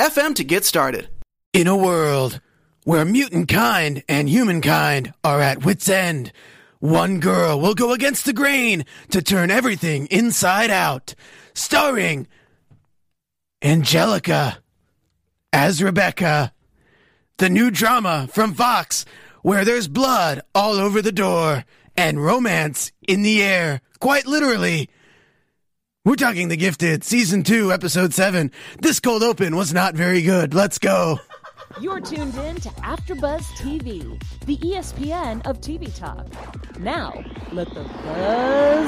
anchor.fm to get started. In a world where mutant kind and humankind are at wit's end, one girl will go against the grain to turn everything inside out. Starring Angelica as Rebecca. The new drama from Fox where there's blood all over the door and romance in the air, quite literally. We're talking The Gifted, Season 2, Episode 7. This cold open was not very good. Let's go. You're tuned in to AfterBuzz TV, the ESPN of TV talk. Now, let the buzz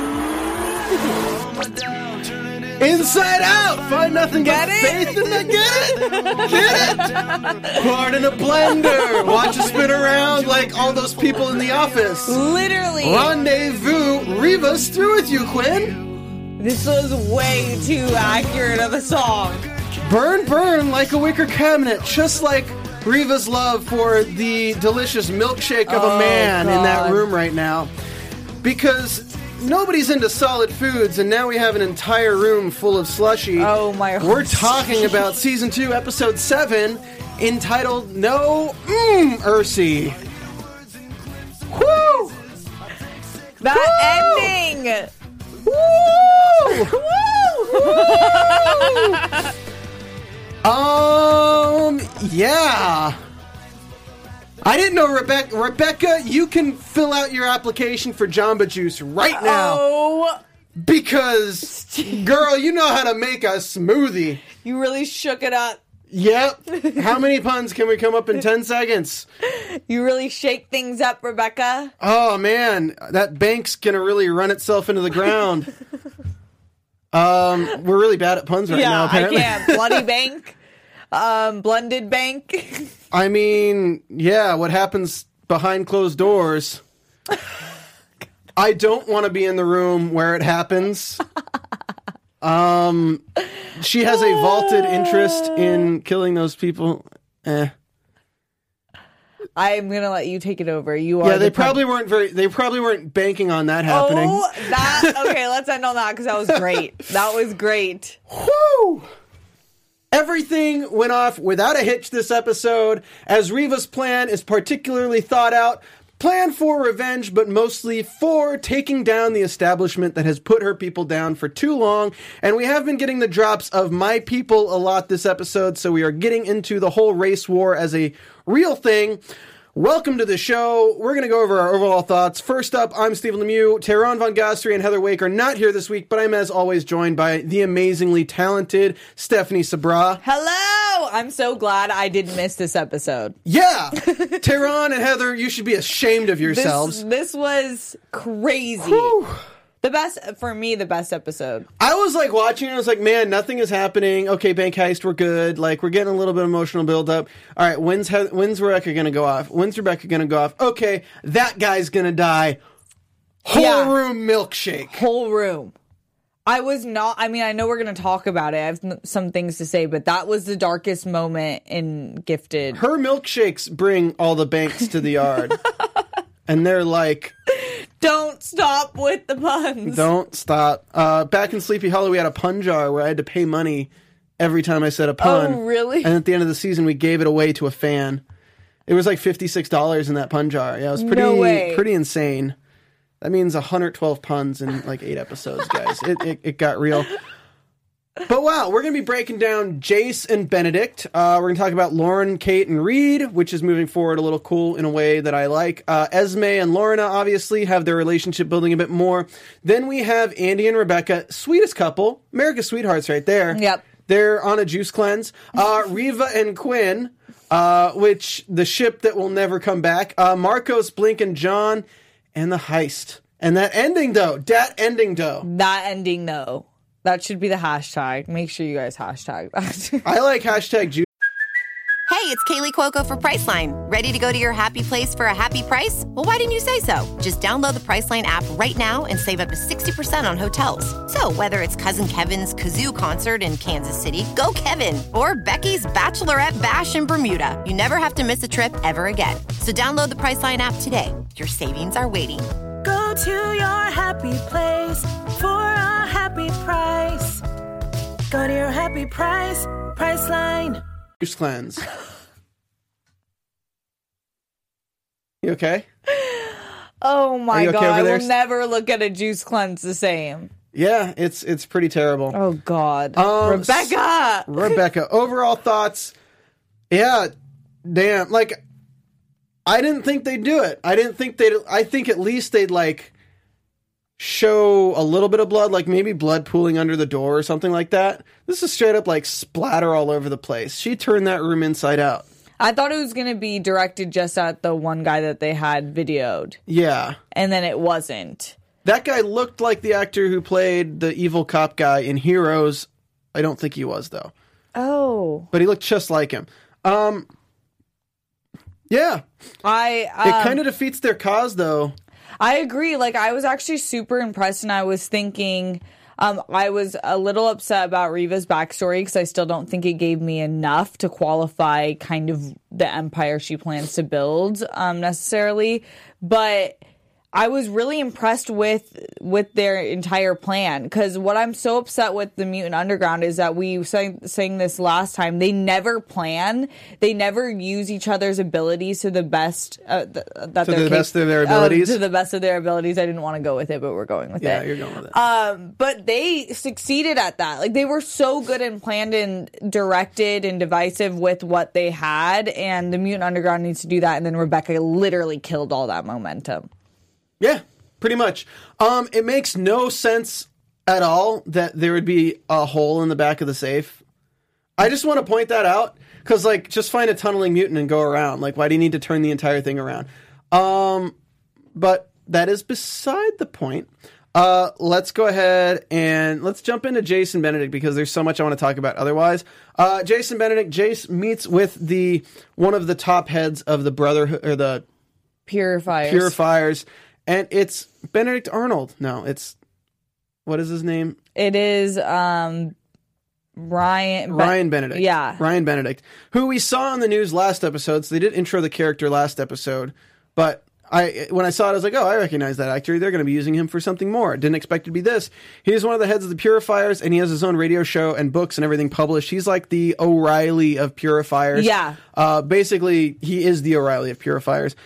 begin. Inside out! Find nothing but faith in the get it! Get it! Pour it in a blender! Watch it spin around like all those people in the office. Literally, Rendezvous! Reeva's through with you, Quinn! This was way too accurate of a song. Burn, burn like a wicker cabinet, just like Reeva's love for the delicious milkshake of a Oh, man in that room right now. Because nobody's into solid foods, and now we have an entire room full of slushy. Oh, my We're talking about season two, episode seven, entitled No Mmm Ursi. Woo! That ending. Um, yeah. I didn't know Rebecca. Rebecca, you can fill out your application for Jamba Juice right now Oh, because, girl, you know how to make a smoothie. you really shook it up. Yep. How many puns can we come up in 10 seconds? You really shake things up, Rebecca. Oh, man. That bank's going to really run itself into the ground. Um, we're really bad at puns right yeah, now, I apparently. can't. Bloody bank. Um, blended bank. I mean, yeah, what happens behind closed doors? I don't want to be in the room where it happens. Um, she has a vaulted interest in killing those people. Eh. I'm gonna let you take it over. You are. Yeah, they the probably weren't very. They probably weren't banking on that happening. Oh, that okay. Let's end on that because that was great. That was great. Whew! Everything went off without a hitch this episode, as Reeva's plan is particularly thought out. Plan for revenge, but mostly for taking down the establishment that has put her people down for too long. And we have been getting the drops of my people a lot this episode, so we are getting into the whole race war as a real thing. Welcome to the show. We're going to go over our overall thoughts. First up, I'm Stephen Lemieux. Tehran Von Ghasri and Heather Wake are not here this week, but I'm as always joined by the amazingly talented Stephanie Sabraw. Hello. I'm so glad I didn't miss this episode. Yeah! Tehran and Heather, you should be ashamed of yourselves. this was crazy. The best for me. The best episode. I was like watching and I was like, man, nothing is happening. Okay, bank heist, we're good. Like, we're getting a little bit of emotional build up. All right, when's, he- when's Rebecca gonna go off? When's Rebecca gonna go off? Okay, that guy's gonna die. Whole Yeah. room milkshake. Whole room. I was not. I mean, I know we're gonna talk about it. I have some things to say, but that was the darkest moment in Gifted. her milkshakes bring all the banks to the yard. and they're like, Don't stop with the puns. don't stop. Uh, back in Sleepy Hollow, we had a pun jar where I had to pay money every time I said a pun. Oh, really? And at the end of the season, we gave it away to a fan. It was like $56 in that pun jar. Yeah, it was pretty, No pretty insane. That means 112 puns in like eight episodes, guys. it, it, it got real. But wow, we're going to be breaking down Jace and Benedict. Uh, we're going to talk about Lauren, Kate, and Reed, which is moving forward a little cool in a way that I like. Uh, Esme and Lorna obviously have their relationship building a bit more. Then we have Andy and Rebecca, sweetest couple, America's sweethearts right there. Yep. They're on a juice cleanse. Uh, Reeva and Quinn, uh, which the ship that will never come back. Uh, Marcos, Blink, and John, and the heist. And that ending though, that ending though. That ending though. That should be the hashtag. Make sure you guys hashtag that. I like hashtag Hey, it's Kaley Cuoco for Priceline. Ready to go to your happy place for a happy price? Well, why didn't you say so? Just download the Priceline app right now and save up to 60% on hotels. So, whether it's Cousin Kevin's Kazoo concert in Kansas City, go Kevin, or Becky's Bachelorette Bash in Bermuda, you never have to miss a trip ever again. So, download the Priceline app today. Your savings are waiting. Go to your happy place for a happy price. Go to your happy price, Priceline. Juice cleanse. You okay? Oh my okay god, over I will never look at a juice cleanse the same. Yeah, it's it's pretty terrible. Oh god. Um, Rebecca! Rebecca, overall thoughts? Yeah, damn. Like, I didn't think they'd do it. I didn't think they'd. I think at least they'd like show a little bit of blood, like maybe blood pooling under the door or something like that. This is straight up like splatter all over the place. She turned that room inside out. I thought it was going to be directed just at the one guy that they had videoed, Yeah. and then it wasn't. That guy looked like the actor who played the evil cop guy in Heroes. I don't think he was though, Oh. but he looked just like him. Um, yeah, I it um, kind of defeats their cause though. I agree. Like I was actually super impressed, and I was thinking, um, I was a little upset about Reeva's backstory because I still don't think it gave me enough to qualify kind of the empire she plans to build, um, necessarily. But I was really impressed with with their entire plan because what I'm so upset with the Mutant Underground is that we sang, saying this last time. They never plan. They never use each other's abilities to the best uh, th- that To the best of their uh, abilities? to the best of their abilities. I didn't want to go with it, but we're going with Yeah, it. Yeah, you're going with it. Um, but they succeeded at that. Like they were so good and planned and directed and divisive with what they had, and the Mutant Underground needs to do that. And then Rebecca literally killed all that momentum. Yeah, pretty much. Um, it makes no sense at all that there would be a hole in the back of the safe. I just want to point that out because, like, just find a tunneling mutant and go around. Like, why do you need to turn the entire thing around? Um, but that is beside the point. Uh, let's go ahead and let's jump into Jason Benedict because there's so much I want to talk about. Otherwise, uh, Jason Benedict, Jace meets with the one of the top heads of the Brotherhood or the Purifiers. Purifiers, and it's Benedict Arnold. No, it's what is his name? It is um Ryan. Be- Ryan Benedict. Yeah. Ryan Benedict, who we saw on the news last episode. So they did intro the character last episode, but I when I saw it, I was like, oh, I recognize that actor. They're going to be using him for something more. Didn't expect it to be this. He's one of the heads of the Purifiers, and he has his own radio show and books and everything published. He's like the O'Reilly of Purifiers. Yeah. Uh, basically, he is the O'Reilly of Purifiers.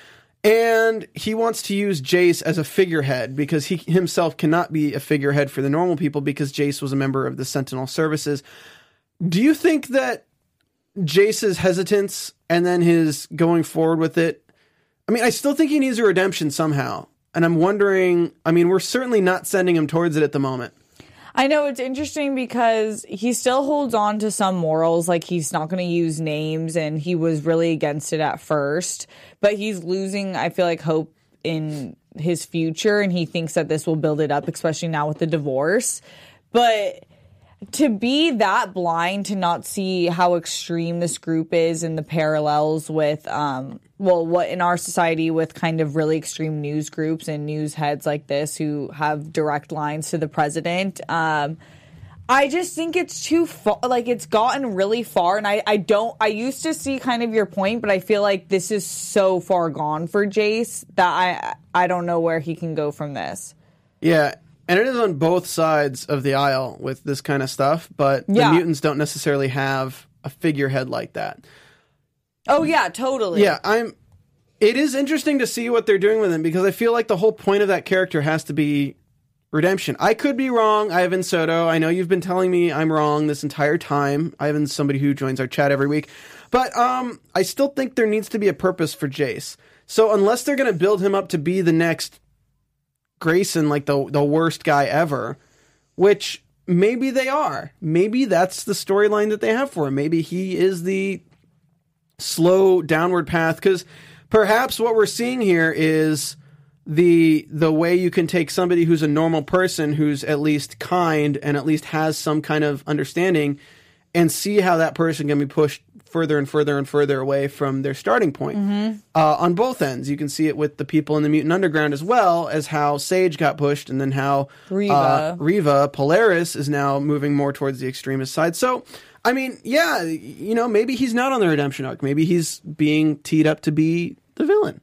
And he wants to use Jace as a figurehead because he himself cannot be a figurehead for the normal people because Jace was a member of the Sentinel Services. Do you think that Jace's hesitance and then his going forward with it? I mean, I still think he needs a redemption somehow. And I'm wondering, I mean, we're certainly not sending him towards it at the moment. I know it's interesting because he still holds on to some morals, like he's not going to use names, and he was really against it at first. But he's losing, I feel like, hope in his future, and he thinks that this will build it up, especially now with the divorce. But to be that blind to not see how extreme this group is and the parallels with um well what in our society with kind of really extreme news groups and news heads like this who have direct lines to the president um I just think it's too far, like it's gotten really far, and I, I don't. I used to see kind of your point, but I feel like this is so far gone for Jace that I I don't know where he can go from this. Yeah, and it is on both sides of the aisle with this kind of stuff, but Yeah. the mutants don't necessarily have a figurehead like that. Oh yeah, totally. Yeah, I'm. It is interesting to see what they're doing with him because I feel like the whole point of that character has to be redemption. I could be wrong, Ivan Soto. I know you've been telling me I'm wrong this entire time. Ivan's somebody who joins our chat every week, but um, I still think there needs to be a purpose for Jace. So unless they're going to build him up to be the next Grayson, like the the worst guy ever, which maybe they are. Maybe that's the storyline that they have for him. Maybe he is the slow downward path because perhaps what we're seeing here is the the way you can take somebody who's a normal person who's at least kind and at least has some kind of understanding and see how that person can be pushed further and further and further away from their starting point uh, on both ends. You can see it with the people in the Mutant Underground as well as how Sage got pushed, and then how Reeva. uh, Reeva Polaris is now moving more towards the extremist side. So. I mean, yeah, you know, maybe he's not on the redemption arc. Maybe he's being teed up to be the villain.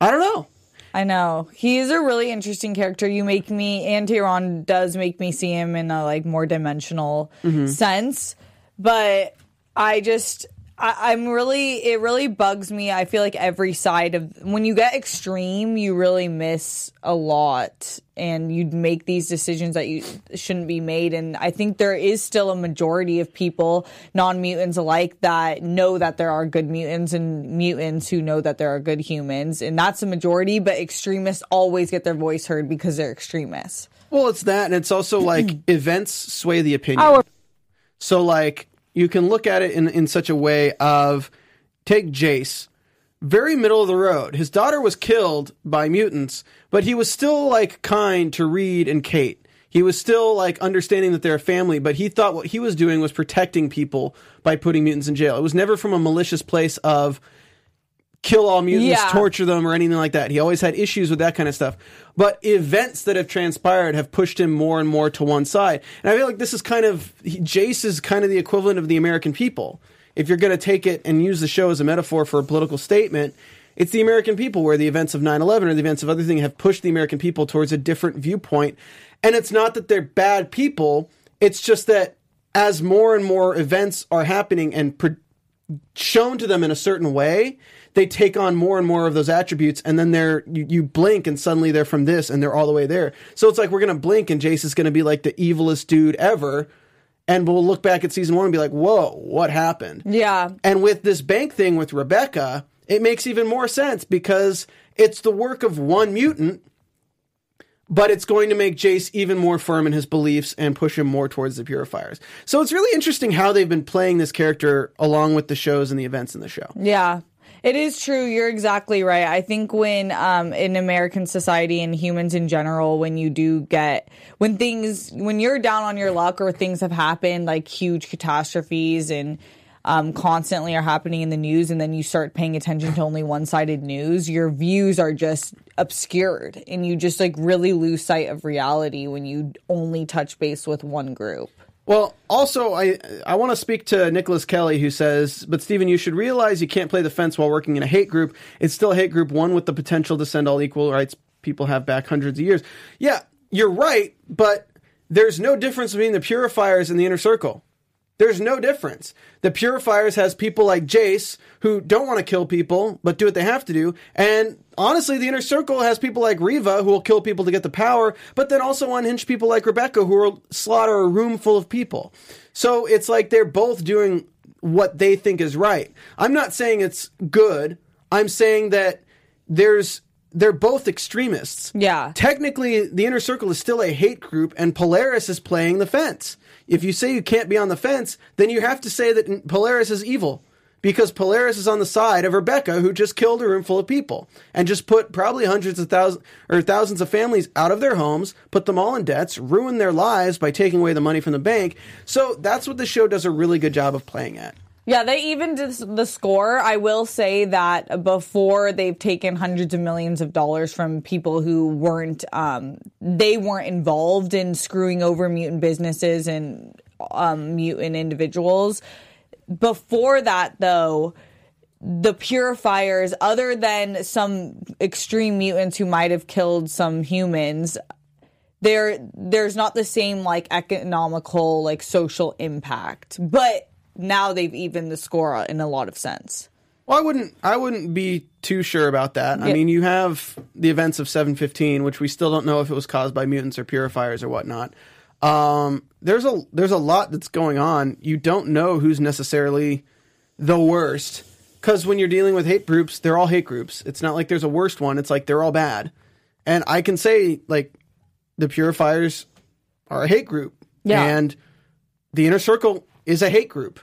I don't know. I know he is a really interesting character. You make me, and Tehran does make me see him in a like more dimensional sense. But I just, I, I'm really, it really bugs me. I feel like every side of when you get extreme, you really miss a lot, and you'd make these decisions that you shouldn't be made. And I think there is still a majority of people, non mutants alike, that know that there are good mutants and mutants who know that there are good humans, and that's a majority. But extremists always get their voice heard because they're extremists. Well, it's that, and it's also like events sway the opinion. so, like, you can look at it in, in such a way of take Jace, very middle of the road. His daughter was killed by mutants, but he was still like kind to Reed and Kate. He was still like understanding that they're a family, but he thought what he was doing was protecting people by putting mutants in jail. It was never from a malicious place of kill all mutants, Yeah. torture them, or anything like that. He always had issues with that kind of stuff. But events that have transpired have pushed him more and more to one side. And I feel like this is kind of Jace is kind of the equivalent of the American people. If you're going to take it and use the show as a metaphor for a political statement, it's the American people where the events of 9/11 or the events of other things have pushed the American people towards a different viewpoint. And it's not that they're bad people, it's just that as more and more events are happening and pro- shown to them in a certain way, they take on more and more of those attributes, and then they're you, you blink and suddenly they're from this and they're all the way there. So it's like we're gonna blink and Jace is gonna be like the evilest dude ever, and we'll look back at season one and be like, "Whoa, what happened?" Yeah, And with this bank thing with Rebecca, it makes even more sense because it's the work of one mutant, but it's going to make Jace even more firm in his beliefs and push him more towards the purifiers. So it's really interesting how they've been playing this character along with the shows and the events in the show. Yeah. It is true. You're exactly right. I think when um, in American society and humans in general, when you do get when things when you're down on your luck or things have happened like huge catastrophes and um, constantly are happening in the news, and then you start paying attention to only one sided news, your views are just obscured, and you just like really lose sight of reality when you only touch base with one group. Well, also, I I want to speak to Nicholas Kelly, who says, "But Stephen, you should realize you can't play the fence while working in a hate group. It's still a hate group, one with the potential to send all equal rights people have back hundreds of years." Yeah, you're right, but there's no difference between the purifiers and the inner circle. There's no difference. The Purifiers has people like Jace who don't want to kill people but do what they have to do, and honestly, the Inner Circle has people like Reeva who will kill people to get the power, but then also unhinge people like Rebecca who will slaughter a room full of people. So it's like they're both doing what they think is right. I'm not saying it's good. I'm saying that there's they're both extremists. Yeah. Technically, the inner circle is still a hate group, and Polaris is playing the fence. If you say you can't be on the fence, then you have to say that Polaris is evil. Because Polaris is on the side of Rebecca, who just killed a room full of people and just put probably hundreds of thousands or thousands of families out of their homes, put them all in debts, ruined their lives by taking away the money from the bank. So that's what the show does a really good job of playing at. Yeah, they even did the score. I will say that before they've taken hundreds of millions of dollars from people who weren't, um, they weren't involved in screwing over mutant businesses and um, mutant individuals. Before that, though, the purifiers, other than some extreme mutants who might have killed some humans, there there's not the same like economical like social impact. But now they've evened the score in a lot of sense. Well, I wouldn't. I wouldn't be too sure about that. I mean, you have the events of 715, which we still don't know if it was caused by mutants or purifiers or whatnot. Um, there's a there's a lot that's going on. You don't know who's necessarily the worst because when you're dealing with hate groups, they're all hate groups. It's not like there's a worst one. It's like they're all bad. And I can say like the purifiers are a hate group, Yeah. and the inner circle is a hate group.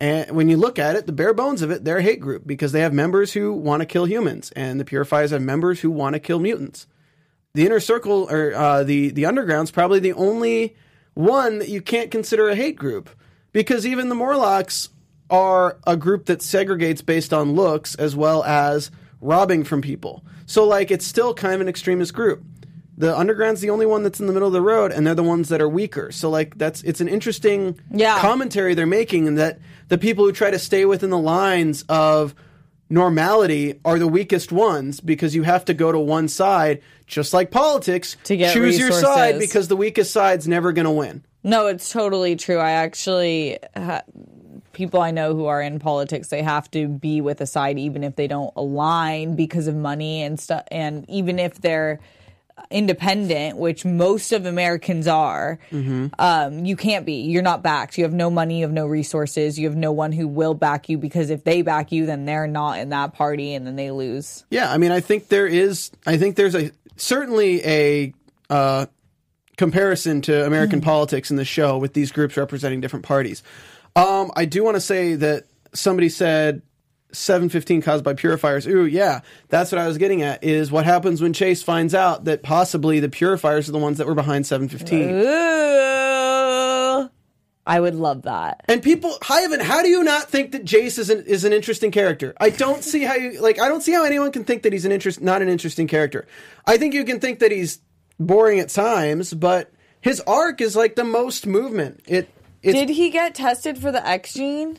And when you look at it, the bare bones of it, they're a hate group because they have members who want to kill humans, and the Purifiers have members who want to kill mutants. The inner circle or uh, the the underground's probably the only one that you can't consider a hate group because even the Morlocks are a group that segregates based on looks as well as robbing from people. So like it's still kind of an extremist group. The underground's the only one that's in the middle of the road and they're the ones that are weaker. So like that's it's an interesting Yeah. commentary they're making and that the people who try to stay within the lines of normality are the weakest ones because you have to go to one side just like politics To get choose your side because the weakest side's never going to win. No, it's totally true. I actually ha- people I know who are in politics, they have to be with a side even if they don't align because of money and stuff and even if they're independent, which most of Americans are, um, you can't be. You're not backed. You have no money, you have no resources, you have no one who will back you because if they back you, then they're not in that party and then they lose. Yeah, I mean, I think there is. I think there's a certainly a uh, comparison to American politics in the show with these groups representing different parties. Um, I do want to say that somebody said 715 caused by purifiers. Ooh, yeah, that's what I was getting at. Is what happens when Jace finds out that possibly the purifiers are the ones that were behind 715. Ooh. I would love that. And people, Ivan, how do you not think that Jace is an, is an interesting character? I don't see how you like. I don't see how anyone can think that he's an interest, not an interesting character. I think you can think that he's boring at times, but his arc is like the most movement. It, Did he get tested for the X gene?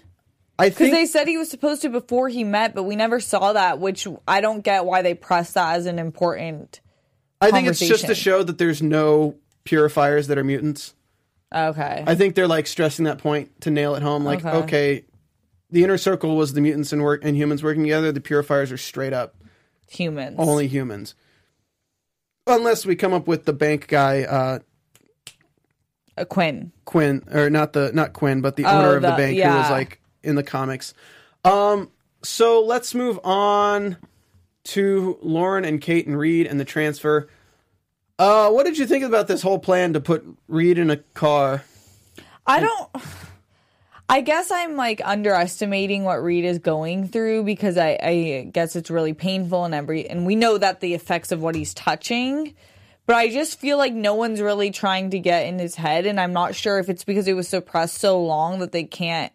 I Because think they said he was supposed to before he met, but we never saw that, which I don't get why they press that as an important. I think it's just to show that there's no purifiers that are mutants. Okay. I think they're like stressing that point to nail it home. Like, Okay. okay, the inner circle was the mutants and work and humans working together. The purifiers are straight up Humans. only humans. Unless we come up with the bank guy, uh, a Quinn. Quinn, or not the not Quinn, but the Oh, owner of the, the- bank who was like in the comics. Um, so let's move on to Lauren and Kate and Reed and the transfer. Uh, what did you think about this whole plan to put Reed in a car? I don't. I guess I'm like underestimating what Reed is going through because I, I guess it's really painful and every and we know that the effects of what he's touching. But I just feel like no one's really trying to get in his head, and I'm not sure if it's because it was suppressed so long that they can't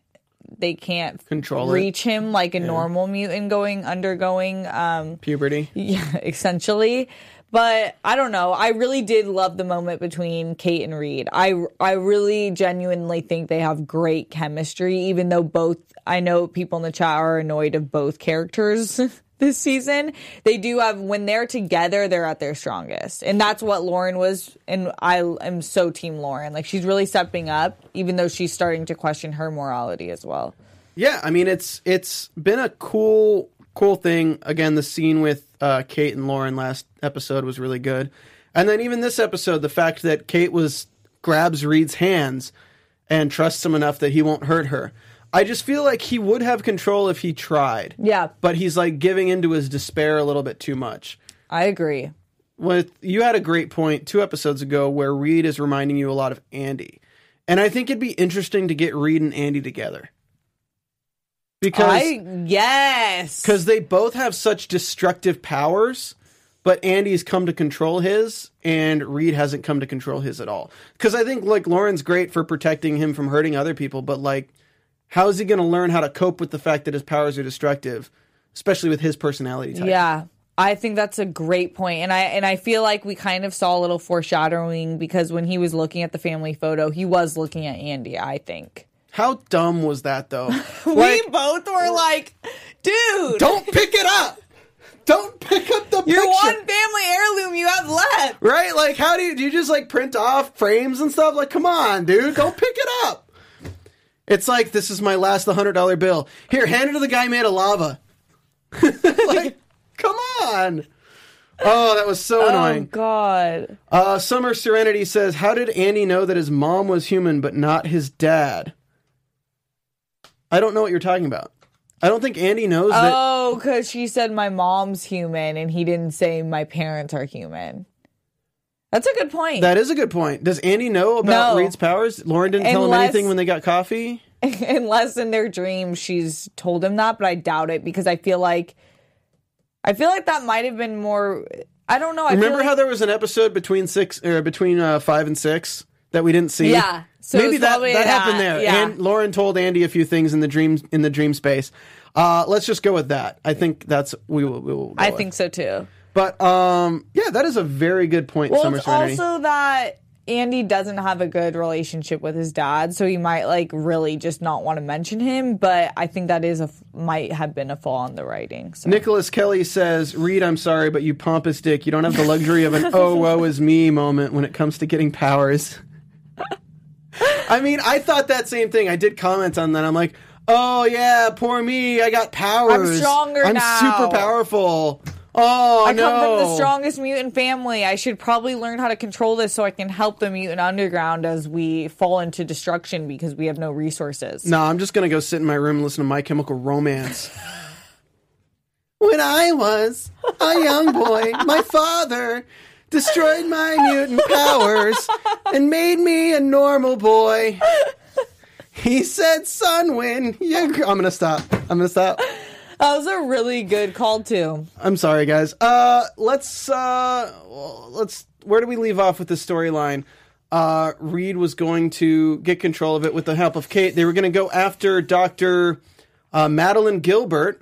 they can't Control it. reach him like a normal mutant going undergoing um Puberty. yeah, essentially. But I don't know. I really did love the moment between Kate and Reed. I I really genuinely think they have great chemistry, even though both I know people in the chat are annoyed of both characters this season. They do have when they're together, they're at their strongest. And that's what Lauren was and I am so team Lauren. Like she's really stepping up, even though she's starting to question her morality as well. Yeah, I mean it's it's been a cool cool thing. Again, the scene with uh, Kate and Lauren last episode was really good, and then even this episode, the fact that Kate was grabs Reed's hands and trusts him enough that he won't hurt her. I just feel like he would have control if he tried. Yeah. but he's like giving into his despair a little bit too much. I agree. With you had a great point two episodes ago where Reed is reminding you a lot of Andy, and I think it'd be interesting to get Reed and Andy together because I yes. because they both have such destructive powers, but Andy's come to control his, and Reed hasn't come to control his at all. Because I think like Lauren's great for protecting him from hurting other people, but like, how is he going to learn how to cope with the fact that his powers are destructive, especially with his personality type? Yeah. I think that's a great point. And I and I feel like we kind of saw a little foreshadowing because when he was looking at the family photo, he was looking at Andy, I think. How dumb was that though? we like, both were like, dude, don't pick it up. Don't pick up the your picture. one family heirloom you have left. Right? Like, how do you do? You just like print off frames and stuff? Like, come on, dude, go pick it up. It's like this is my last hundred dollar bill. Here, hand it to the guy made of lava. like, come on. Oh, that was so annoying. Oh annoying. God. Uh, Summer Serenity says, "How did Andy know that his mom was human but not his dad?" I don't know what you're talking about. I don't think Andy knows that. Oh, because she said my mom's human and he didn't say my parents are human. That's a good point. That is a good point. Does Andy know about No. Reed's powers? Lauren didn't tell him Unless- anything when they got coffee. unless in their dream she's told him that, but I doubt it because I feel like I feel like that might have been more. I don't know. I Remember feel how like, there was an episode between six or between uh, five and six that we didn't see? Yeah. So Maybe it's that, probably that happened there. Yeah. And Lauren told Andy a few things in the dream in the dream space. Uh, let's just go with that. I think that's we will. We will go I with. think so too. But um, yeah, that is a very good point. Well, Summer it's Serenity. also that Andy doesn't have a good relationship with his dad, so he might like really just not want to mention him. But I think that is a might have been a flaw in the writing. So. Nicholas Kelly says, "Reed, I'm sorry, but you pompous dick. You don't have the luxury of an oh woe is me moment when it comes to getting powers." I mean, I thought that same thing. I did comment on that. I'm like, "Oh yeah, poor me. I got powers. I'm stronger I'm now." super powerful." Oh I no! come from the strongest mutant family. I should probably learn how to control this so I can help the mutant underground as we fall into destruction because we have no resources. No, I'm just gonna go sit in my room and listen to My Chemical Romance. when I was a young boy, my father destroyed my mutant powers and made me a normal boy. He said, "Sunwin, you." gr-" I'm gonna stop. I'm gonna stop. That was a really good call too. I'm sorry, guys. Uh, let's uh, let's. Where do we leave off with the storyline? Uh, Reed was going to get control of it with the help of Kate. They were going to go after Doctor uh, Madeline Gilbert,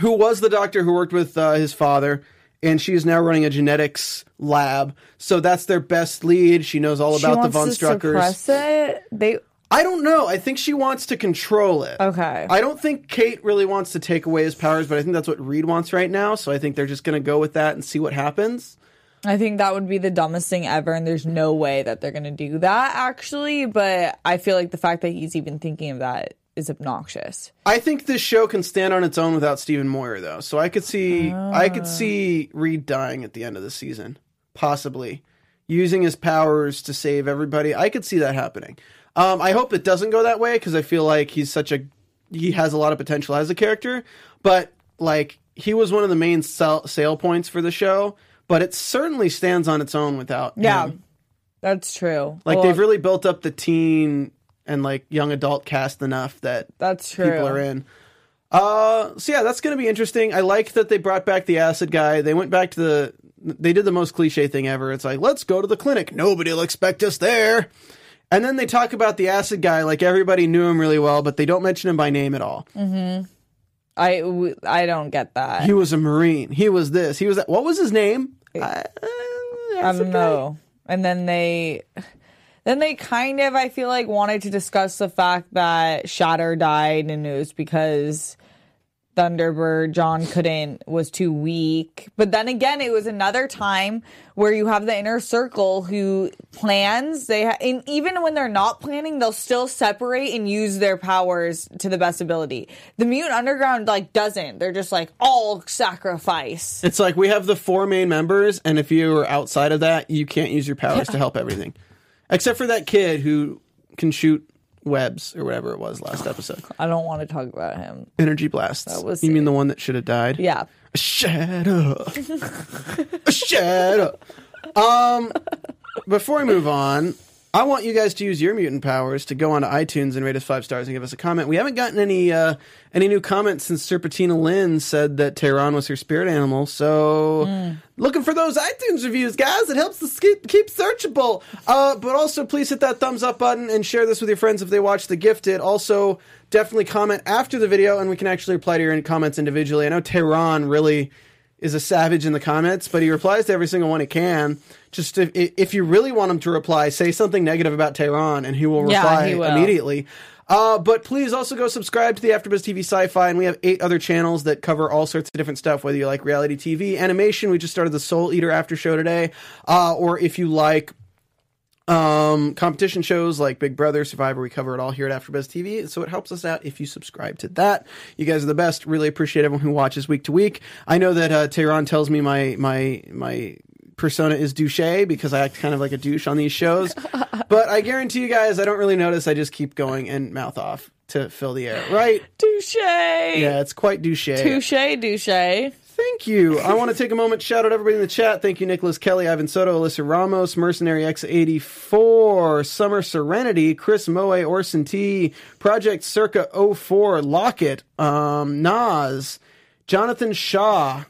who was the doctor who worked with uh, his father, and she is now running a genetics lab. So that's their best lead. She knows all She about the Von Struckers. suppress it. They I don't know. I think she wants to control it. Okay. I don't think Kate really wants to take away his powers, but I think that's what Reed wants right now. So I think they're just going to go with that and see what happens. I think that would be the dumbest thing ever, and there's no way that they're gonna do that actually. But I feel like the fact that he's even thinking of that is obnoxious. I think this show can stand on its own without Stephen Moyer, though. So I could see, I could ah. see Reed dying at the end of the season, possibly using his powers to save everybody. I could see that happening. Um, I hope it doesn't go that way because I feel like he's such a, he has a lot of potential as a character. But like he was one of the main sell, sale points for the show. But it certainly stands on its own without. Yeah, him. that's true. like Well, they've really built up the teen and like young adult cast enough that that's true. people are in. Uh, so yeah, that's going to be interesting. I like that they brought back the acid guy. They went back to the. They did the most cliche thing ever. It's like, let's go to the clinic. Nobody will expect us there. And then they talk about the acid guy like everybody knew him really well, but they don't mention him by name at all. Mm-hmm. I w- I don't get that. He was a marine. He was this. He was that. What was his name? I, I uh, don't guy? know. And then they, then they kind of, I feel like, wanted to discuss the fact that Shatter died, and it was because Thunderbird John couldn't was too weak. But then again, it was another time where you have the inner circle who plans. They ha- and even when they're not planning, they'll still separate and use their powers to the best ability. The mutant underground like doesn't. They're just like all sacrifice. It's like we have the four main members, and if you are outside of that, you can't use your powers to help everything, except for that kid who can shoot webs or whatever it was last episode. I don't want to talk about him. Energy blasts. was you mean the one that should have died? Yeah. Shut up. Shut up. Um, before we move on, I want you guys to use your mutant powers to go onto iTunes and rate us five stars and give us a comment. We haven't gotten any uh, any new comments since Serpentina Lynn said that Tehran was her spirit animal. So looking for those iTunes reviews, guys. It helps us keep, keep searchable. Uh, but also, please hit that thumbs up button and share this with your friends if they watch The Gifted. Also, definitely comment after the video, and we can actually reply to your comments individually. I know Tehran really is a savage in the comments, but he replies to every single one he can. Just if, if you really want him to reply, say something negative about Tehran, and he will Yeah, reply he will. immediately. Uh, but please also go subscribe to the AfterBuzz TV Sci-Fi, and we have eight other channels that cover all sorts of different stuff. Whether you like reality TV, animation, we just started the Soul Eater After Show today, uh, or if you like um, competition shows like Big Brother, Survivor, we cover it all here at AfterBuzz TV. So it helps us out if you subscribe to that. You guys are the best. Really appreciate everyone who watches week to week. I know that uh, Tehran tells me my my my persona is douche because I act kind of like a douche on these shows. but I guarantee you guys, I don't really notice. I just keep going and mouth off to fill the air. Right? Douche. Yeah, it's quite douche. Touche, douche. Thank you. I want to take a moment, shout out everybody in the chat. Thank you, Nicholas Kelly, Ivan Soto, Alyssa Ramos, Mercenary X84, Summer Serenity, Chris Moe, Orson T, Project Circa 04, Locket, um, Nas, Jonathan Shaw.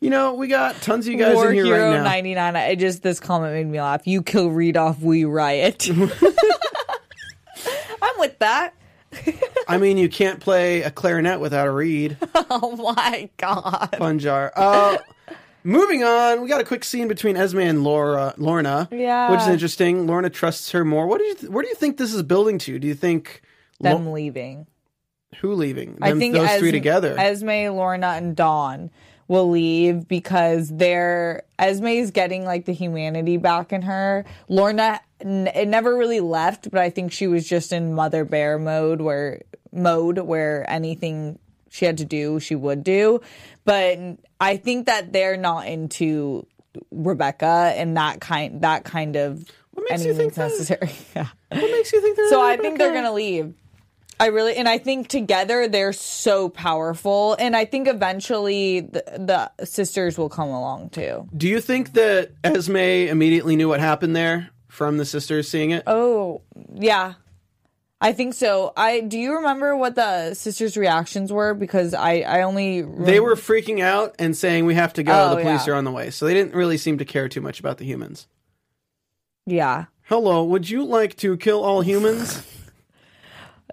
You know, we got tons of you guys War in here Hero right now. 99. I just, this comment made me laugh. You kill Reed off, we riot. I'm with that. I mean, you can't play a clarinet without a reed. Oh my god. Fun jar. Uh, moving on, we got a quick scene between Esme and Laura, Lorna. Yeah. which is interesting. Lorna trusts her more. What do you? Th- where do you think this is building to? Do you think Them Lo- leaving. who leaving? I think those Esme, three together. Esme, Lorna, and Dawn will leave because they're Esme is getting like the humanity back in her. Lorna, it never really left, but I think she was just in mother bear mode where mode where anything she had to do, she would do. But I think that they're not into Rebecca and that kind that kind of What makes you think that? necessary. yeah. what makes you think they're? So I think they're gonna leave. I really and I think together they're so powerful, and I think eventually the, the sisters will come along too. Do you think that Esme immediately knew what happened there from the sisters seeing it? Oh yeah, I think so. I do you remember what the sisters' reactions were? Because I I only They were freaking out and saying we have to go. Oh, the police yeah. are on the way. So they didn't really seem to care too much about the humans. yeah. Hello, would you like to kill all humans?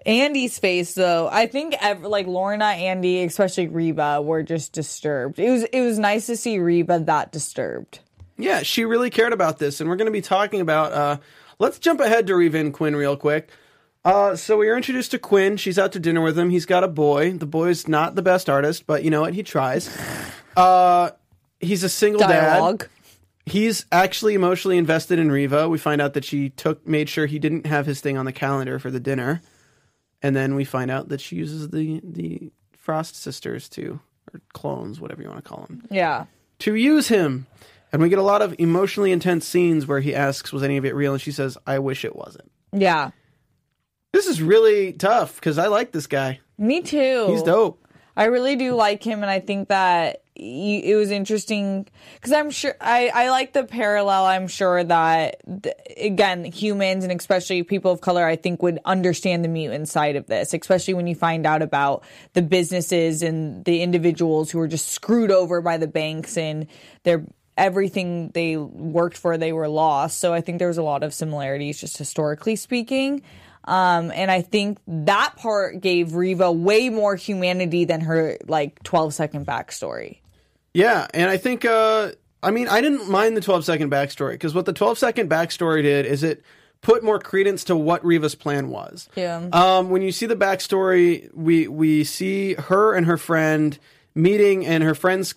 Andy's face though, I think ev- like Lorna, Andy, especially Reeva, were just disturbed. It was it was nice to see Reeva that disturbed. Yeah, she really cared about this, and we're going to be talking about. Uh, let's jump ahead to Reeva and Quinn real quick. Uh, so we are introduced to Quinn. She's out to dinner with him. He's got a boy. The boy's not the best artist, but you know what? He tries. Uh, he's a single Dialogue. dad. He's actually emotionally invested in Reeva. We find out that she took made sure he didn't have his thing on the calendar for the dinner, and then we find out that she uses the the Frost sisters to or clones, whatever you want to call them Yeah. to use him. And we get a lot of emotionally intense scenes where he asks, Was any of it real? And she says, I wish it wasn't. Yeah. This is really tough because I like this guy. Me too. He's dope. I really do like him, and I think that it was interesting because I'm sure I, I like the parallel. I'm sure that th- again, humans and especially people of color, I think would understand the mutant side of this, especially when you find out about the businesses and the individuals who were just screwed over by the banks and their everything they worked for they were lost. So I think there was a lot of similarities, just historically speaking. Um, and I think that part gave Reeva way more humanity than her like 12 second backstory. Yeah. And I think, uh, I mean, I didn't mind the 12 second backstory because what the 12 second backstory did is it put more credence to what Reeva's plan was. Yeah. Um, when you see the backstory, we we see her and her friend meeting, and her friends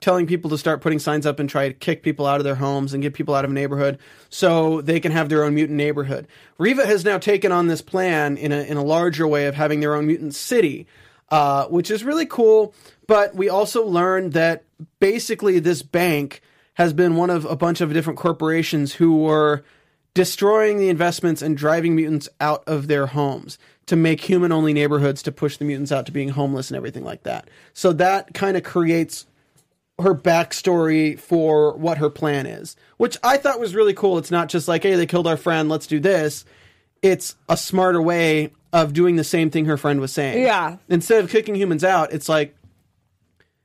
telling people to start putting signs up and try to kick people out of their homes and get people out of a neighborhood so they can have their own mutant neighborhood. Reeva has now taken on this plan in a in a larger way of having their own mutant city, uh, which is really cool. But we also learned that basically this bank has been one of a bunch of different corporations who were destroying the investments and driving mutants out of their homes to make human only neighborhoods to push the mutants out to being homeless and everything like that. So that kind of creates her backstory for what her plan is, which I thought was really cool. It's not just like, hey, they killed our friend, let's do this. It's a smarter way of doing the same thing her friend was saying. Yeah. Instead of kicking humans out, it's like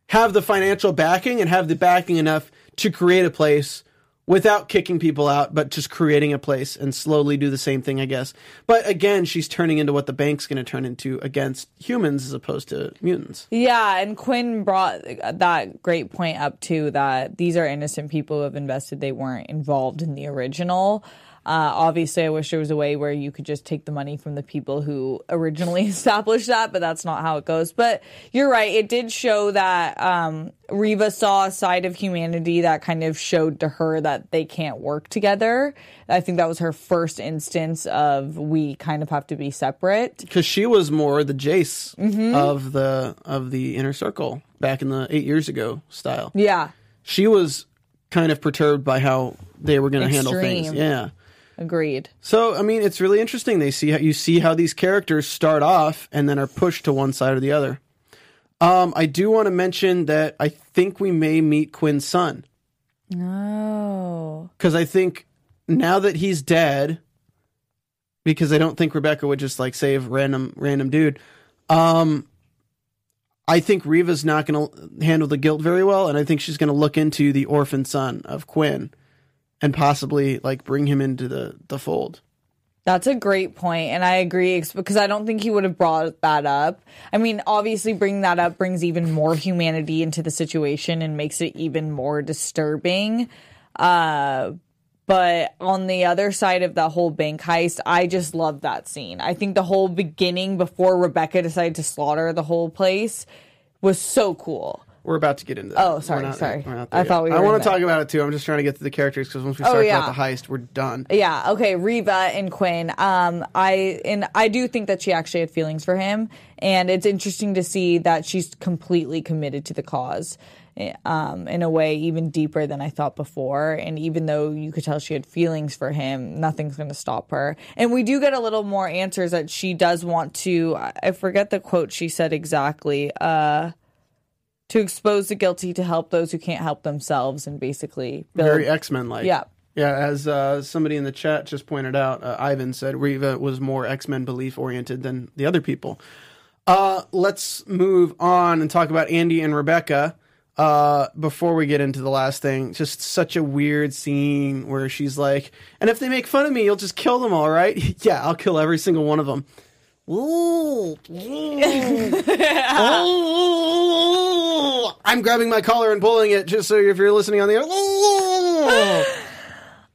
have the financial backing and have the backing enough to create a place without kicking people out, but just creating a place and slowly do the same thing, I guess. But again, she's turning into what the bank's going to turn into against humans as opposed to mutants. Yeah, and Quinn brought that great point up too that these are innocent people who have invested; they weren't involved in the original. Uh, obviously, I wish there was a way where you could just take the money from the people who originally established that, but that's not how it goes. But you're right; it did show that um, Reeva saw a side of humanity that kind of showed to her that they can't work together. I think that was her first instance of we kind of have to be separate. Because she was more the Jace of the of the inner circle back in the eight years ago style. Yeah, She was kind of perturbed by how they were going to handle things. Yeah. Agreed. So I mean, it's really interesting. They see how you see how these characters start off and then are pushed to one side or the other. Um, I do want to mention that I think we may meet Quinn's son Oh. because I think now that he's dead, because I don't think Rebecca would just like save random random dude. Um, I think Reeva's not going to handle the guilt very well, and I think she's going to look into the orphan son of Quinn and possibly like bring him into the the fold. That's a great point, and I agree because I don't think he would have brought that up. I mean, obviously, bringing that up brings even more humanity into the situation and makes it even more disturbing. Uh, but on the other side of the whole bank heist, I just love that scene. I think the whole beginning before Rebecca decided to slaughter the whole place was so cool. We're about to get into that. Oh, sorry, not- sorry. I there thought yet. we I want to talk about it too. I'm just trying to get to the characters because once we Oh, start yeah. about the heist, we're done. Yeah. Okay. Reeva and Quinn. Um, I and I do think that she actually had feelings for him, and it's interesting to see that she's completely committed to the cause. eh, Um, in a way even deeper than I thought before. And even though you could tell she had feelings for him, nothing's going to stop her. And we do get a little more answers that she does want to. I- I forget the quote she said exactly. Uh, to expose the guilty to help those who can't help themselves, and basically build. Very X Men like. Yeah. Yeah, as uh, somebody in the chat just pointed out, uh, Ivan said Reeva was more X Men belief oriented than the other people. Uh, let's move on and talk about Andy and Rebecca. Uh, before we get into the last thing, just such a weird scene where she's like, "And if they make fun of me, you'll just kill them, all right? yeah, I'll kill every single one of them." Ooh, ooh. I'm grabbing my collar and pulling it, just so if you're listening on the air.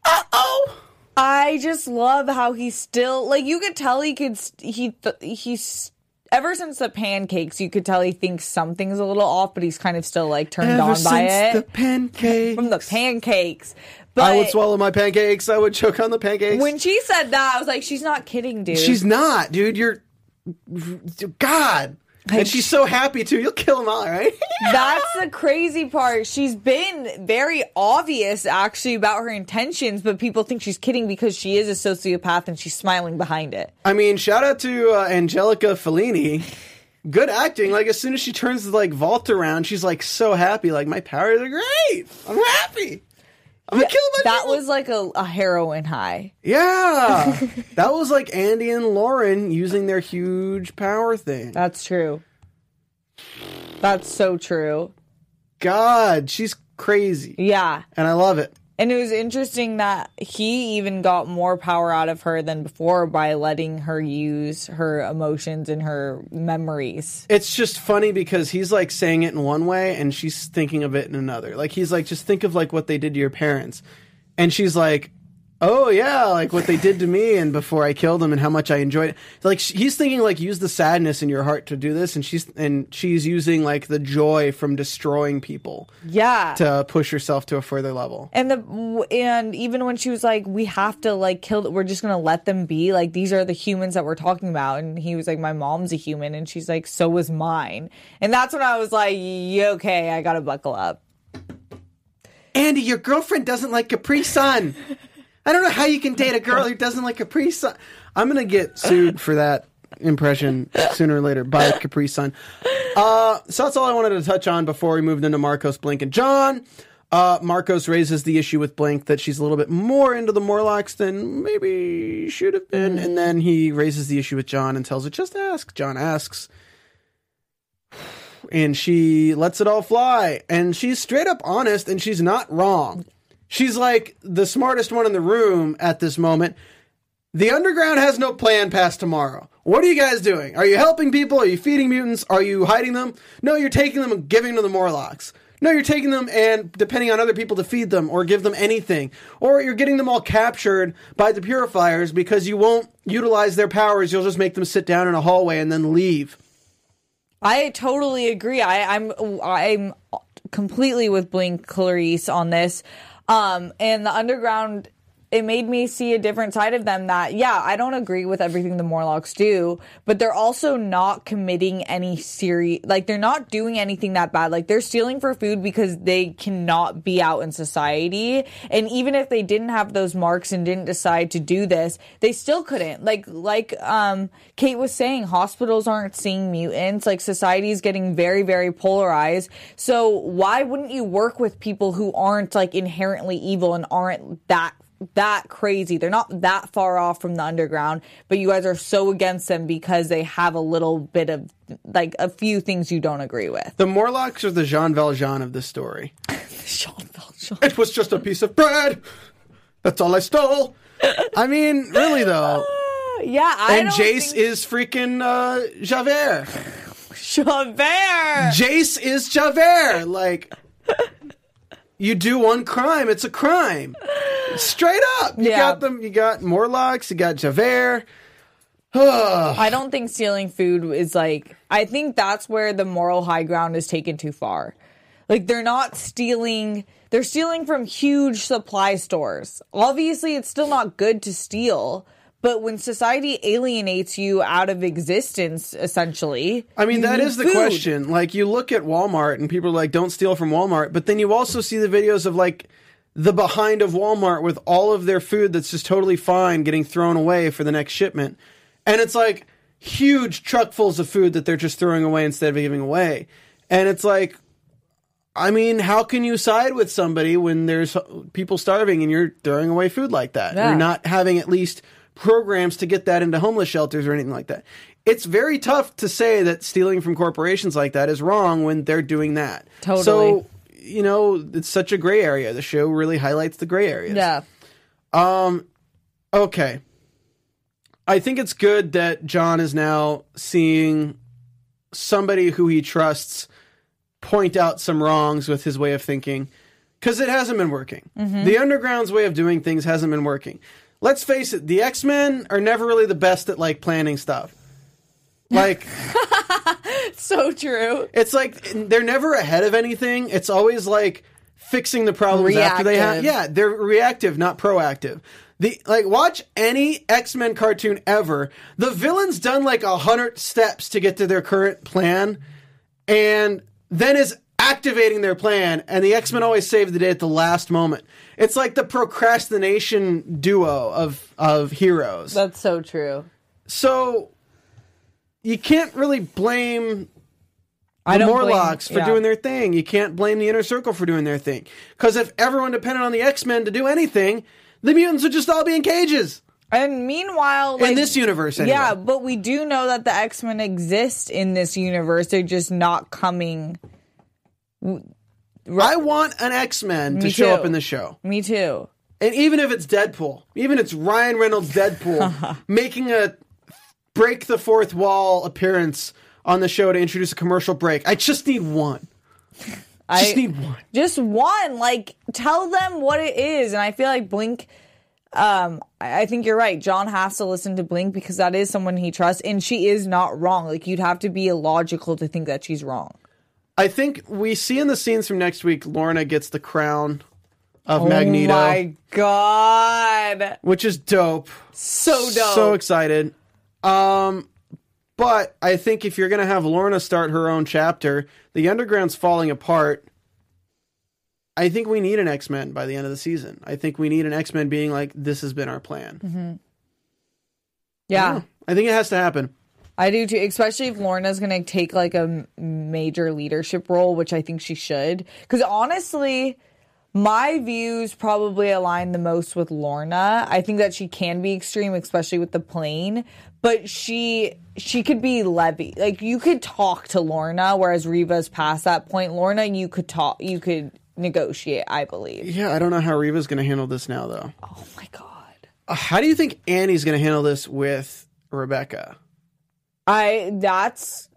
Uh oh. I just love how he's still like you could tell he could he he's ever since the pancakes you could tell he thinks something's a little off but he's kind of still like turned Ever on by since it the pancakes. from the pancakes. But I would swallow my pancakes. I would choke on the pancakes. when she said that I was like she's not kidding dude. She's not, dude. You're God. And she's so happy too. You'll kill them all, right? That's the crazy part. She's been very obvious actually about her intentions, but people think she's kidding because she is a sociopath and she's smiling behind it. I mean, shout out to uh, Angelica Fellini. Good acting. Like as soon as she turns the like vault around, she's like so happy. Like my powers are great. I'm happy. I'm gonna kill my That people." was like a, a heroin high. yeah. that was like Andy and Lauren using their huge power thing. That's true. That's so true. God, she's crazy, Yeah. and I love it. And it was interesting that he even got more power out of her than before by letting her use her emotions and her memories. It's just funny because he's like saying it in one way and she's thinking of it in another. Like he's like, just think of like what they did to your parents, and she's like, oh yeah, like what they did to me and before I killed them and how much I enjoyed it. Like he's thinking like use the sadness in your heart to do this, and she's and she's using like the joy from destroying people Yeah. to push herself to a further level. and the and even when she was like, "We have to like kill. We're just gonna let them be. Like these are the humans that we're talking about." And he was like, "My mom's a human," and she's like, "So was mine." And that's when I was like, "Yeah, "Okay, I gotta buckle up." Andy, your girlfriend doesn't like Capri Sun. I don't know how you can date a girl who doesn't like Capri Sun. I'm gonna get sued for that impression sooner or later by Capri Sun. Uh, so that's all I wanted to touch on before we moved into Marcos, Blink, and John. Uh, Marcos raises the issue with Blink that she's a little bit more into the Morlocks than maybe should have been, and then he raises the issue with John and tells her just ask. John asks, and she lets it all fly. And she's straight up honest and she's not wrong. She's like the smartest one in the room at this moment. The underground has no plan past tomorrow. What are you guys doing? Are you helping people? Are you feeding mutants? Are you hiding them? No, you're taking them and giving them to the Morlocks. No, you're taking them and depending on other people to feed them or give them anything. Or you're getting them all captured by the purifiers because you won't utilize their powers. You'll just make them sit down in a hallway and then leave. I totally agree. I, I'm I'm completely with Blink Clarice on this. Um, and the underground, it made me see a different side of them. That yeah, I don't agree with everything the Morlocks do, but they're also not committing any serious. Like they're not doing anything that bad. Like they're stealing for food because they cannot be out in society. And even if they didn't have those marks and didn't decide to do this, they still couldn't. Like like um Kate was saying, hospitals aren't seeing mutants. Like society is getting very very polarized. So why wouldn't you work with people who aren't like inherently evil and aren't that that crazy. They're not that far off from the underground, but you guys are so against them because they have a little bit of like a few things you don't agree with. The Morlocks are the Jean Valjean of this story. Sean Valjean. It was just a piece of bread. That's all I stole. I mean, really though, Yeah, I and Jace think is freaking uh, Javert. Javert. Jace is Javert. Like, you do one crime, it's a crime. Straight up. You Yeah. got them. You got Morlocks. You got Javert. I don't think stealing food is like. I think that's where the moral high ground is taken too far. Like they're not stealing. They're stealing from huge supply stores. Obviously, it's still not good to steal. But when society alienates you out of existence, essentially, I mean, that is the food. question. Like, you look at Walmart and people are like, don't steal from Walmart. But then you also see the videos of like the behind of Walmart with all of their food that's just totally fine getting thrown away for the next shipment. And it's like huge truckfuls of food that they're just throwing away instead of giving away. And it's like, I mean, how can you side with somebody when there's people starving and you're throwing away food like that? Yeah. You're not having at least programs to get that into homeless shelters or anything like that. It's very tough to say that stealing from corporations like that is wrong when they're doing that. Totally. So, you know, it's such a gray area. The show really highlights the gray areas. Yeah. Um Okay. I think it's good that John is now seeing somebody who he trusts point out some wrongs with his way of thinking because it hasn't been working. The Underground's way of doing things hasn't been working. Let's face it, the X Men are never really the best at like planning stuff. Like, So true. it's like they're never ahead of anything. It's always like fixing the problems after they have. Yeah, they're reactive, not proactive. The like watch any X Men cartoon ever. The villain's done like a hundred steps to get to their current plan, and then is activating their plan. And the X Men always save the day at the last moment. It's like the procrastination duo of of heroes. That's so true. so you can't really blame the don't blame- Morlocks for doing their thing. You can't blame the Inner Circle for doing their thing. Because if everyone depended on the X Men to do anything, the mutants would just all be in cages. And meanwhile, in this universe, anyway. Yeah, but we do know that the X Men exist in this universe. They're just not coming. I want an X Men to Me show too. up in the show. Me too. And even if it's Deadpool, even if it's Ryan Reynolds Deadpool making a break the fourth wall appearance on the show to introduce a commercial break, I just need one. I just need one. just one. Like, tell them what it is. And I feel like Blink. Um, I I think you're right. John has to listen to Blink because that is someone he trusts, and she is not wrong. Like, you'd have to be illogical to think that she's wrong. I think we see in the scenes from next week, Lorna gets the crown of Magneto. Oh my god, which is dope. so dope. So excited. Um, but I think if you're gonna have Lorna start her own chapter, the Underground's falling apart. I think we need an X Men by the end of the season. I think we need an X Men being like, "This has been our plan." Mm-hmm. yeah. I think it has to happen. I do too, especially if Lorna's going to take like a major leadership role, which I think she should. Because honestly, my views probably align the most with Lorna. I think that she can be extreme, especially with the plane, but she she could be Levy. Like you could talk to Lorna, whereas Reeva's past that point. Lorna, you could talk, you could negotiate. I believe. Yeah, I don't know how Reeva's gonna handle this now, though. Oh my god. Uh, How do you think Annie's gonna handle this with Rebecca? I that's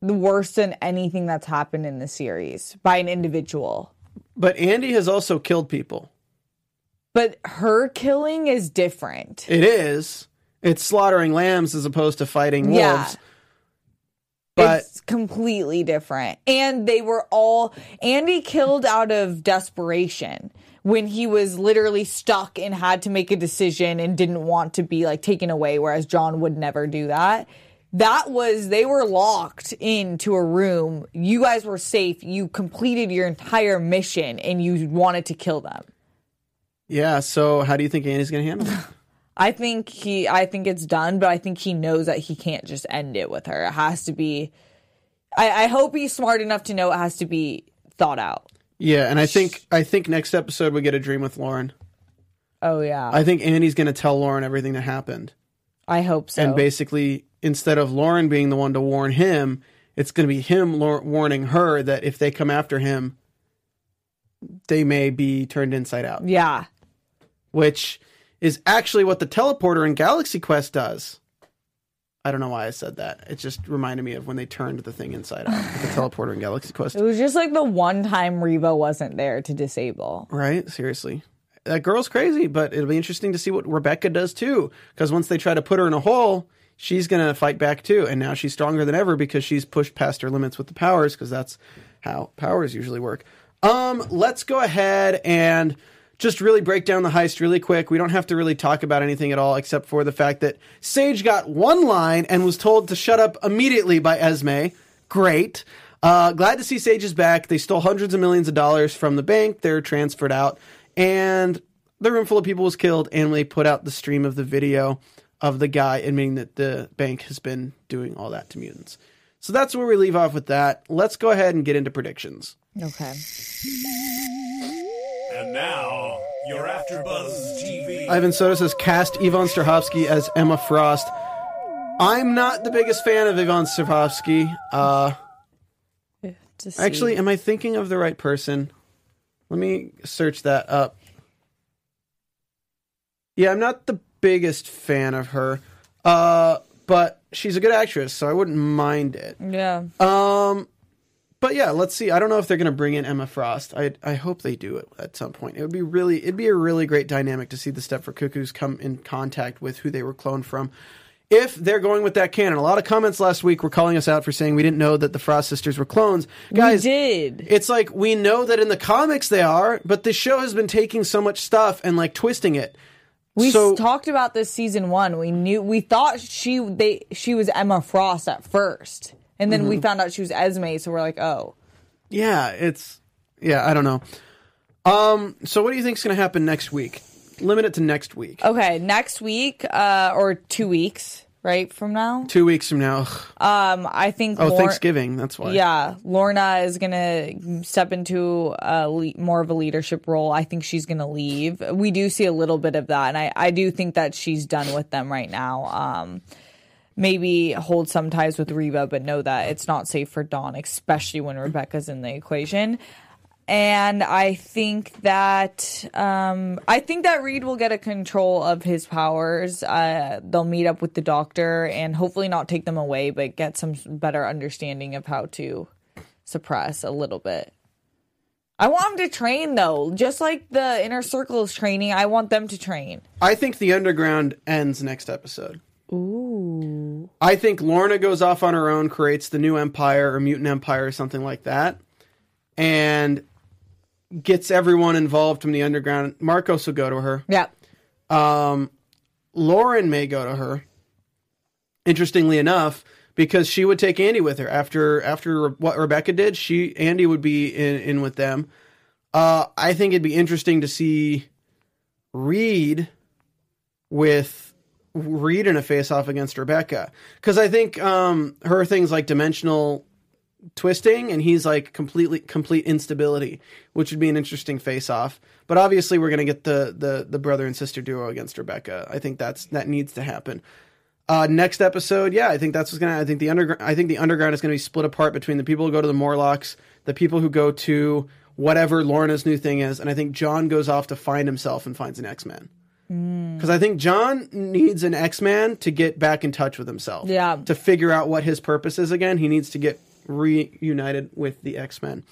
the worse than anything that's happened in the series by an individual. But Andy has also killed people. But her killing is different. It is. It's slaughtering lambs as opposed to fighting wolves. Yeah. But it's completely different. And they were all Andy killed out of desperation when he was literally stuck and had to make a decision and didn't want to be like taken away whereas John would never do that. That was they were locked into a room. You guys were safe. You completed your entire mission and you wanted to kill them. yeah, so how do you think Andy's going to handle it? I think he I think it's done, but I think he knows that he can't just end it with her. It has to be I, I hope he's smart enough to know it has to be thought out. yeah, and I think I think next episode we get a dream with Lauren. Oh yeah. I think Andy's going to tell Lauren everything that happened. I hope so. And basically instead of Lauren being the one to warn him, it's going to be him warning her that if they come after him they may be turned inside out. yeah. Which is actually what the teleporter in Galaxy Quest does. I don't know why I said that. It just reminded me of when they turned the thing inside out, the teleporter in Galaxy Quest. It was just like the one time Reeva wasn't there to disable. Right? Seriously. That girl's crazy, but it'll be interesting to see what Rebecca does too. Because once they try to put her in a hole, she's going to fight back too. And now she's stronger than ever because she's pushed past her limits with the powers, because that's how powers usually work. Um, let's go ahead and just really break down the heist really quick. We don't have to really talk about anything at all except for the fact that Sage got one line and was told to shut up immediately by Esme. Great. Uh, glad to see Sage is back. They stole hundreds of millions of dollars from the bank. They're transferred out, and the room full of people was killed. And they put out the stream of the video of the guy admitting that the bank has been doing all that to mutants. So that's where we leave off with that. Let's go ahead and get into predictions. Okay. And now, your AfterBuzz TV. Ivan Soto says cast Yvonne Strahovski as Emma Frost. I'm not the biggest fan of Yvonne Strahovski. Uh, To actually, am I thinking of the right person? Let me search that up. Yeah, I'm not the biggest fan of her, uh, but she's a good actress, so I wouldn't mind it. yeah. Um, but yeah, let's see. I don't know if they're going to bring in Emma Frost. I I hope they do it at some point. It would be really it'd be a really great dynamic to see the Stepford Cuckoos come in contact with who they were cloned from. If they're going with that canon, a lot of comments last week were calling us out for saying we didn't know that the Frost sisters were clones. Guys, we did. it's like we know that in the comics they are, but the show has been taking so much stuff and like twisting it. We so talked about this season one. We knew we thought she they she was Emma Frost at first, and then Mm-hmm. we found out she was Esme. So we're like, oh, yeah, it's yeah, I don't know. Um, so what do you think's going to happen next week? Limit it to next week. okay. Next week, uh, or two weeks, right from now. Two weeks from now. Um, I think. Oh, Lor- Thanksgiving. That's why. Yeah, Lorna is gonna step into a le- more of a leadership role. I think she's gonna leave. We do see a little bit of that, and I, I do think that she's done with them right now. Um, maybe hold some ties with Reeva, but know that it's not safe for Dawn, especially when Rebecca's in the equation. And I think that um, I think that Reed will get a control of his powers. Uh, they'll meet up with the doctor and hopefully not take them away, but get some better understanding of how to suppress a little bit. I want him to train though, just like the inner circle is training. I want them to train. I think the underground ends next episode. Ooh. I think Lorna goes off on her own, creates the new empire or mutant empire or something like that, and gets everyone involved from the underground. Marcos will go to her. Yeah. Um, Lauren may go to her. Interestingly enough, because she would take Andy with her after after what Rebecca did, she Andy would be in, in with them. Uh, I think it'd be interesting to see Reed with Reed in a face off against Rebecca because I think um, her things like dimensional twisting and he's like completely complete instability which would be an interesting face off but obviously we're going to get the, the the brother and sister duo against rebecca i think that's that needs to happen uh, next episode yeah i think that's what's going to i think the underground i think the underground is going to be split apart between the people who go to the morlocks the people who go to whatever lorna's new thing is and i think john goes off to find himself and finds an X Man. because I think John needs an X Man to get back in touch with himself. Yeah. To figure out what his purpose is again, he needs to get reunited with the X Men.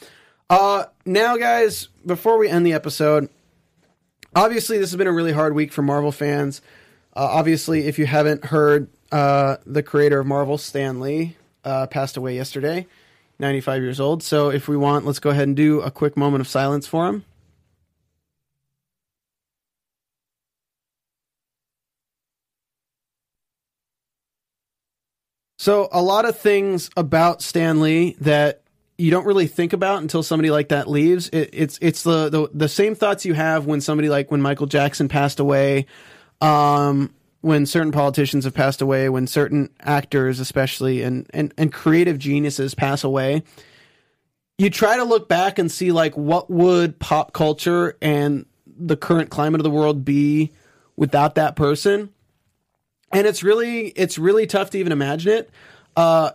Uh, now, guys, before we end the episode, obviously this has been a really hard week for Marvel fans. Uh, obviously, if you haven't heard, uh, the creator of Marvel, Stan Lee, uh, passed away yesterday, 95 years old. So, if we want, let's go ahead and do a quick moment of silence for him. So a lot of things about Stan Lee that you don't really think about until somebody like that leaves. It, it's it's the, the the same thoughts you have when somebody like when Michael Jackson passed away, um, when certain politicians have passed away, when certain actors, especially and and and creative geniuses pass away. You try to look back and see like what would pop culture and the current climate of the world be without that person and it's really it's really tough to even imagine it. Uh,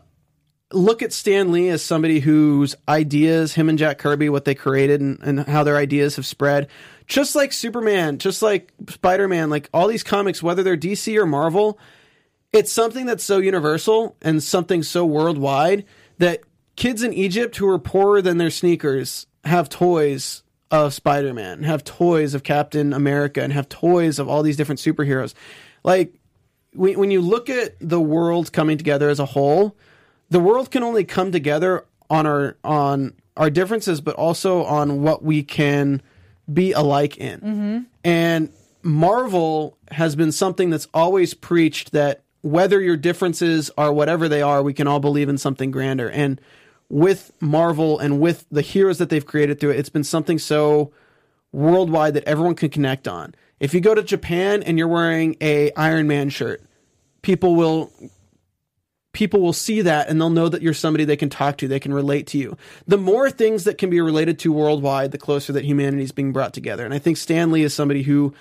look at Stan Lee as somebody whose ideas, him and Jack Kirby, what they created and, and how their ideas have spread. Just like Superman, just like Spider Man, like all these comics, whether they're DC or Marvel, it's something that's so universal and something so worldwide that kids in Egypt who are poorer than their sneakers have toys of Spider-Man, have toys of Captain America, and have toys of all these different superheroes. Like when, when you look at the world coming together as a whole, the world can only come together on our on our differences, but also on what we can be alike in. Mm-hmm. And Marvel has been something that's always preached that whether your differences are whatever they are, we can all believe in something grander. And with Marvel and with the heroes that they've created through it, it's been something so worldwide that everyone can connect on. If you go to Japan and you're wearing a Iron Man shirt, people will people will see that and they'll know that you're somebody they can talk to, they can relate to you. The more things that can be related to worldwide, the closer that humanity is being brought together. And I think Stan Lee is somebody who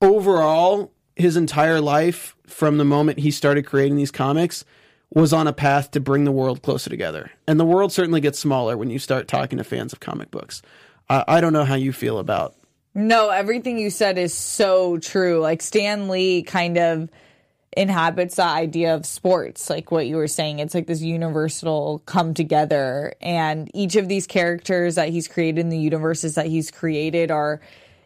overall his entire life from the moment he started creating these comics was on a path to bring the world closer together. And the world certainly gets smaller when you start talking to fans of comic books. I I don't know how you feel about No, everything you said is so true. Like Stan Lee kind of inhabits the idea of sports, like what you were saying. It's like this universal come together, and each of these characters that he's created in the universes that he's created are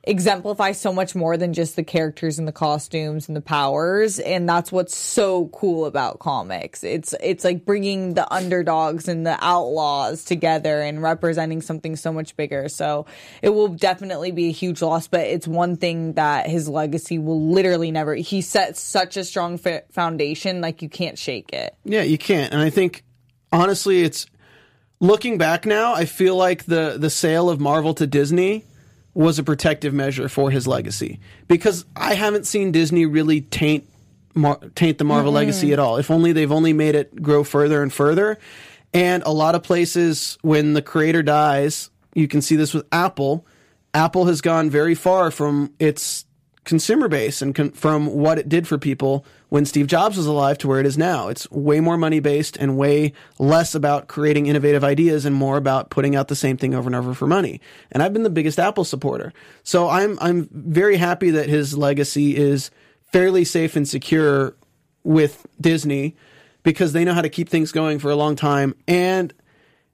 exemplify so much more than just the characters and the costumes and the powers. And that's what's so cool about comics. It's it's like bringing the underdogs and the outlaws together and representing something so much bigger. So it will definitely be a huge loss but it's one thing that his legacy will literally never he set such a strong foundation like you can't shake it. Yeah, you can't. And I think honestly it's looking back now, I feel like the the sale of Marvel to Disney was a protective measure for his legacy because I haven't seen Disney really taint Mar- taint the Marvel legacy at all. If only they've only made it grow further and further. And a lot of places when the creator dies, you can see this with Apple. Apple has gone very far from its consumer base and con- from what it did for people when Steve Jobs was alive to where it is now. It's way more money based and way less about creating innovative ideas and more about putting out the same thing over and over for money. And I've been the biggest Apple supporter. So I'm I'm very happy that his legacy is fairly safe and secure with Disney because they know how to keep things going for a long time and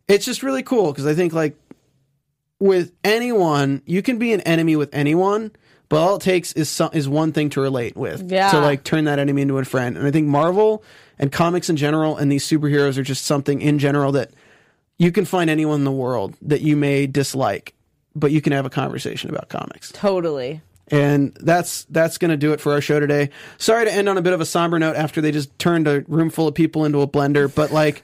it's just really cool because I think like with anyone, you can be an enemy with anyone, but all it takes is some, is one thing to relate with Yeah. to like turn that enemy into a friend. And I think Marvel and comics in general and these superheroes are just something in general that you can find anyone in the world that you may dislike, but you can have a conversation about comics. totally And that's that's going to do it for our show today. Sorry to end on a bit of a somber note after they just turned a room full of people into a blender, but like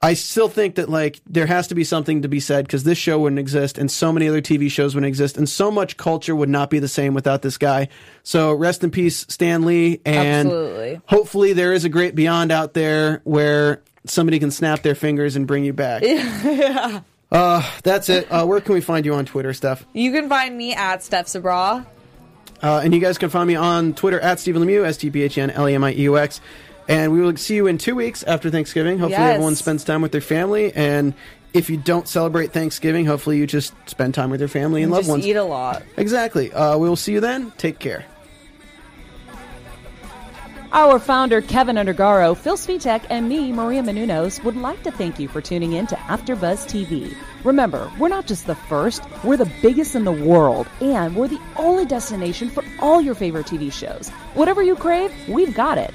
I still think that like there has to be something to be said because this show wouldn't exist and so many other TV shows wouldn't exist and so much culture would not be the same without this guy. So rest in peace, Stan Lee, and Absolutely. hopefully there is a great beyond out there where somebody can snap their fingers and bring you back. yeah. Uh, that's it. Uh, where can we find you on Twitter, Steph? you can find me at steph Sabraw Uh, and you guys can find me on Twitter at Stephen Lemieux, S T P H N L E M I E U X. And we will see you in two weeks after Thanksgiving. Hopefully, Yes. everyone spends time with their family. And if you don't celebrate Thanksgiving, hopefully, you just spend time with your family and loved just ones. eat a lot Exactly. Uh, we will see you then. Take care. Our founder, Kevin Undergaro, Phil Svitek, and me, Maria Menounos, would like to thank you for tuning in to AfterBuzz TV. Remember, we're not just the first, we're the biggest in the world, and we're the only destination for all your favorite TV shows. Whatever you crave, we've got it.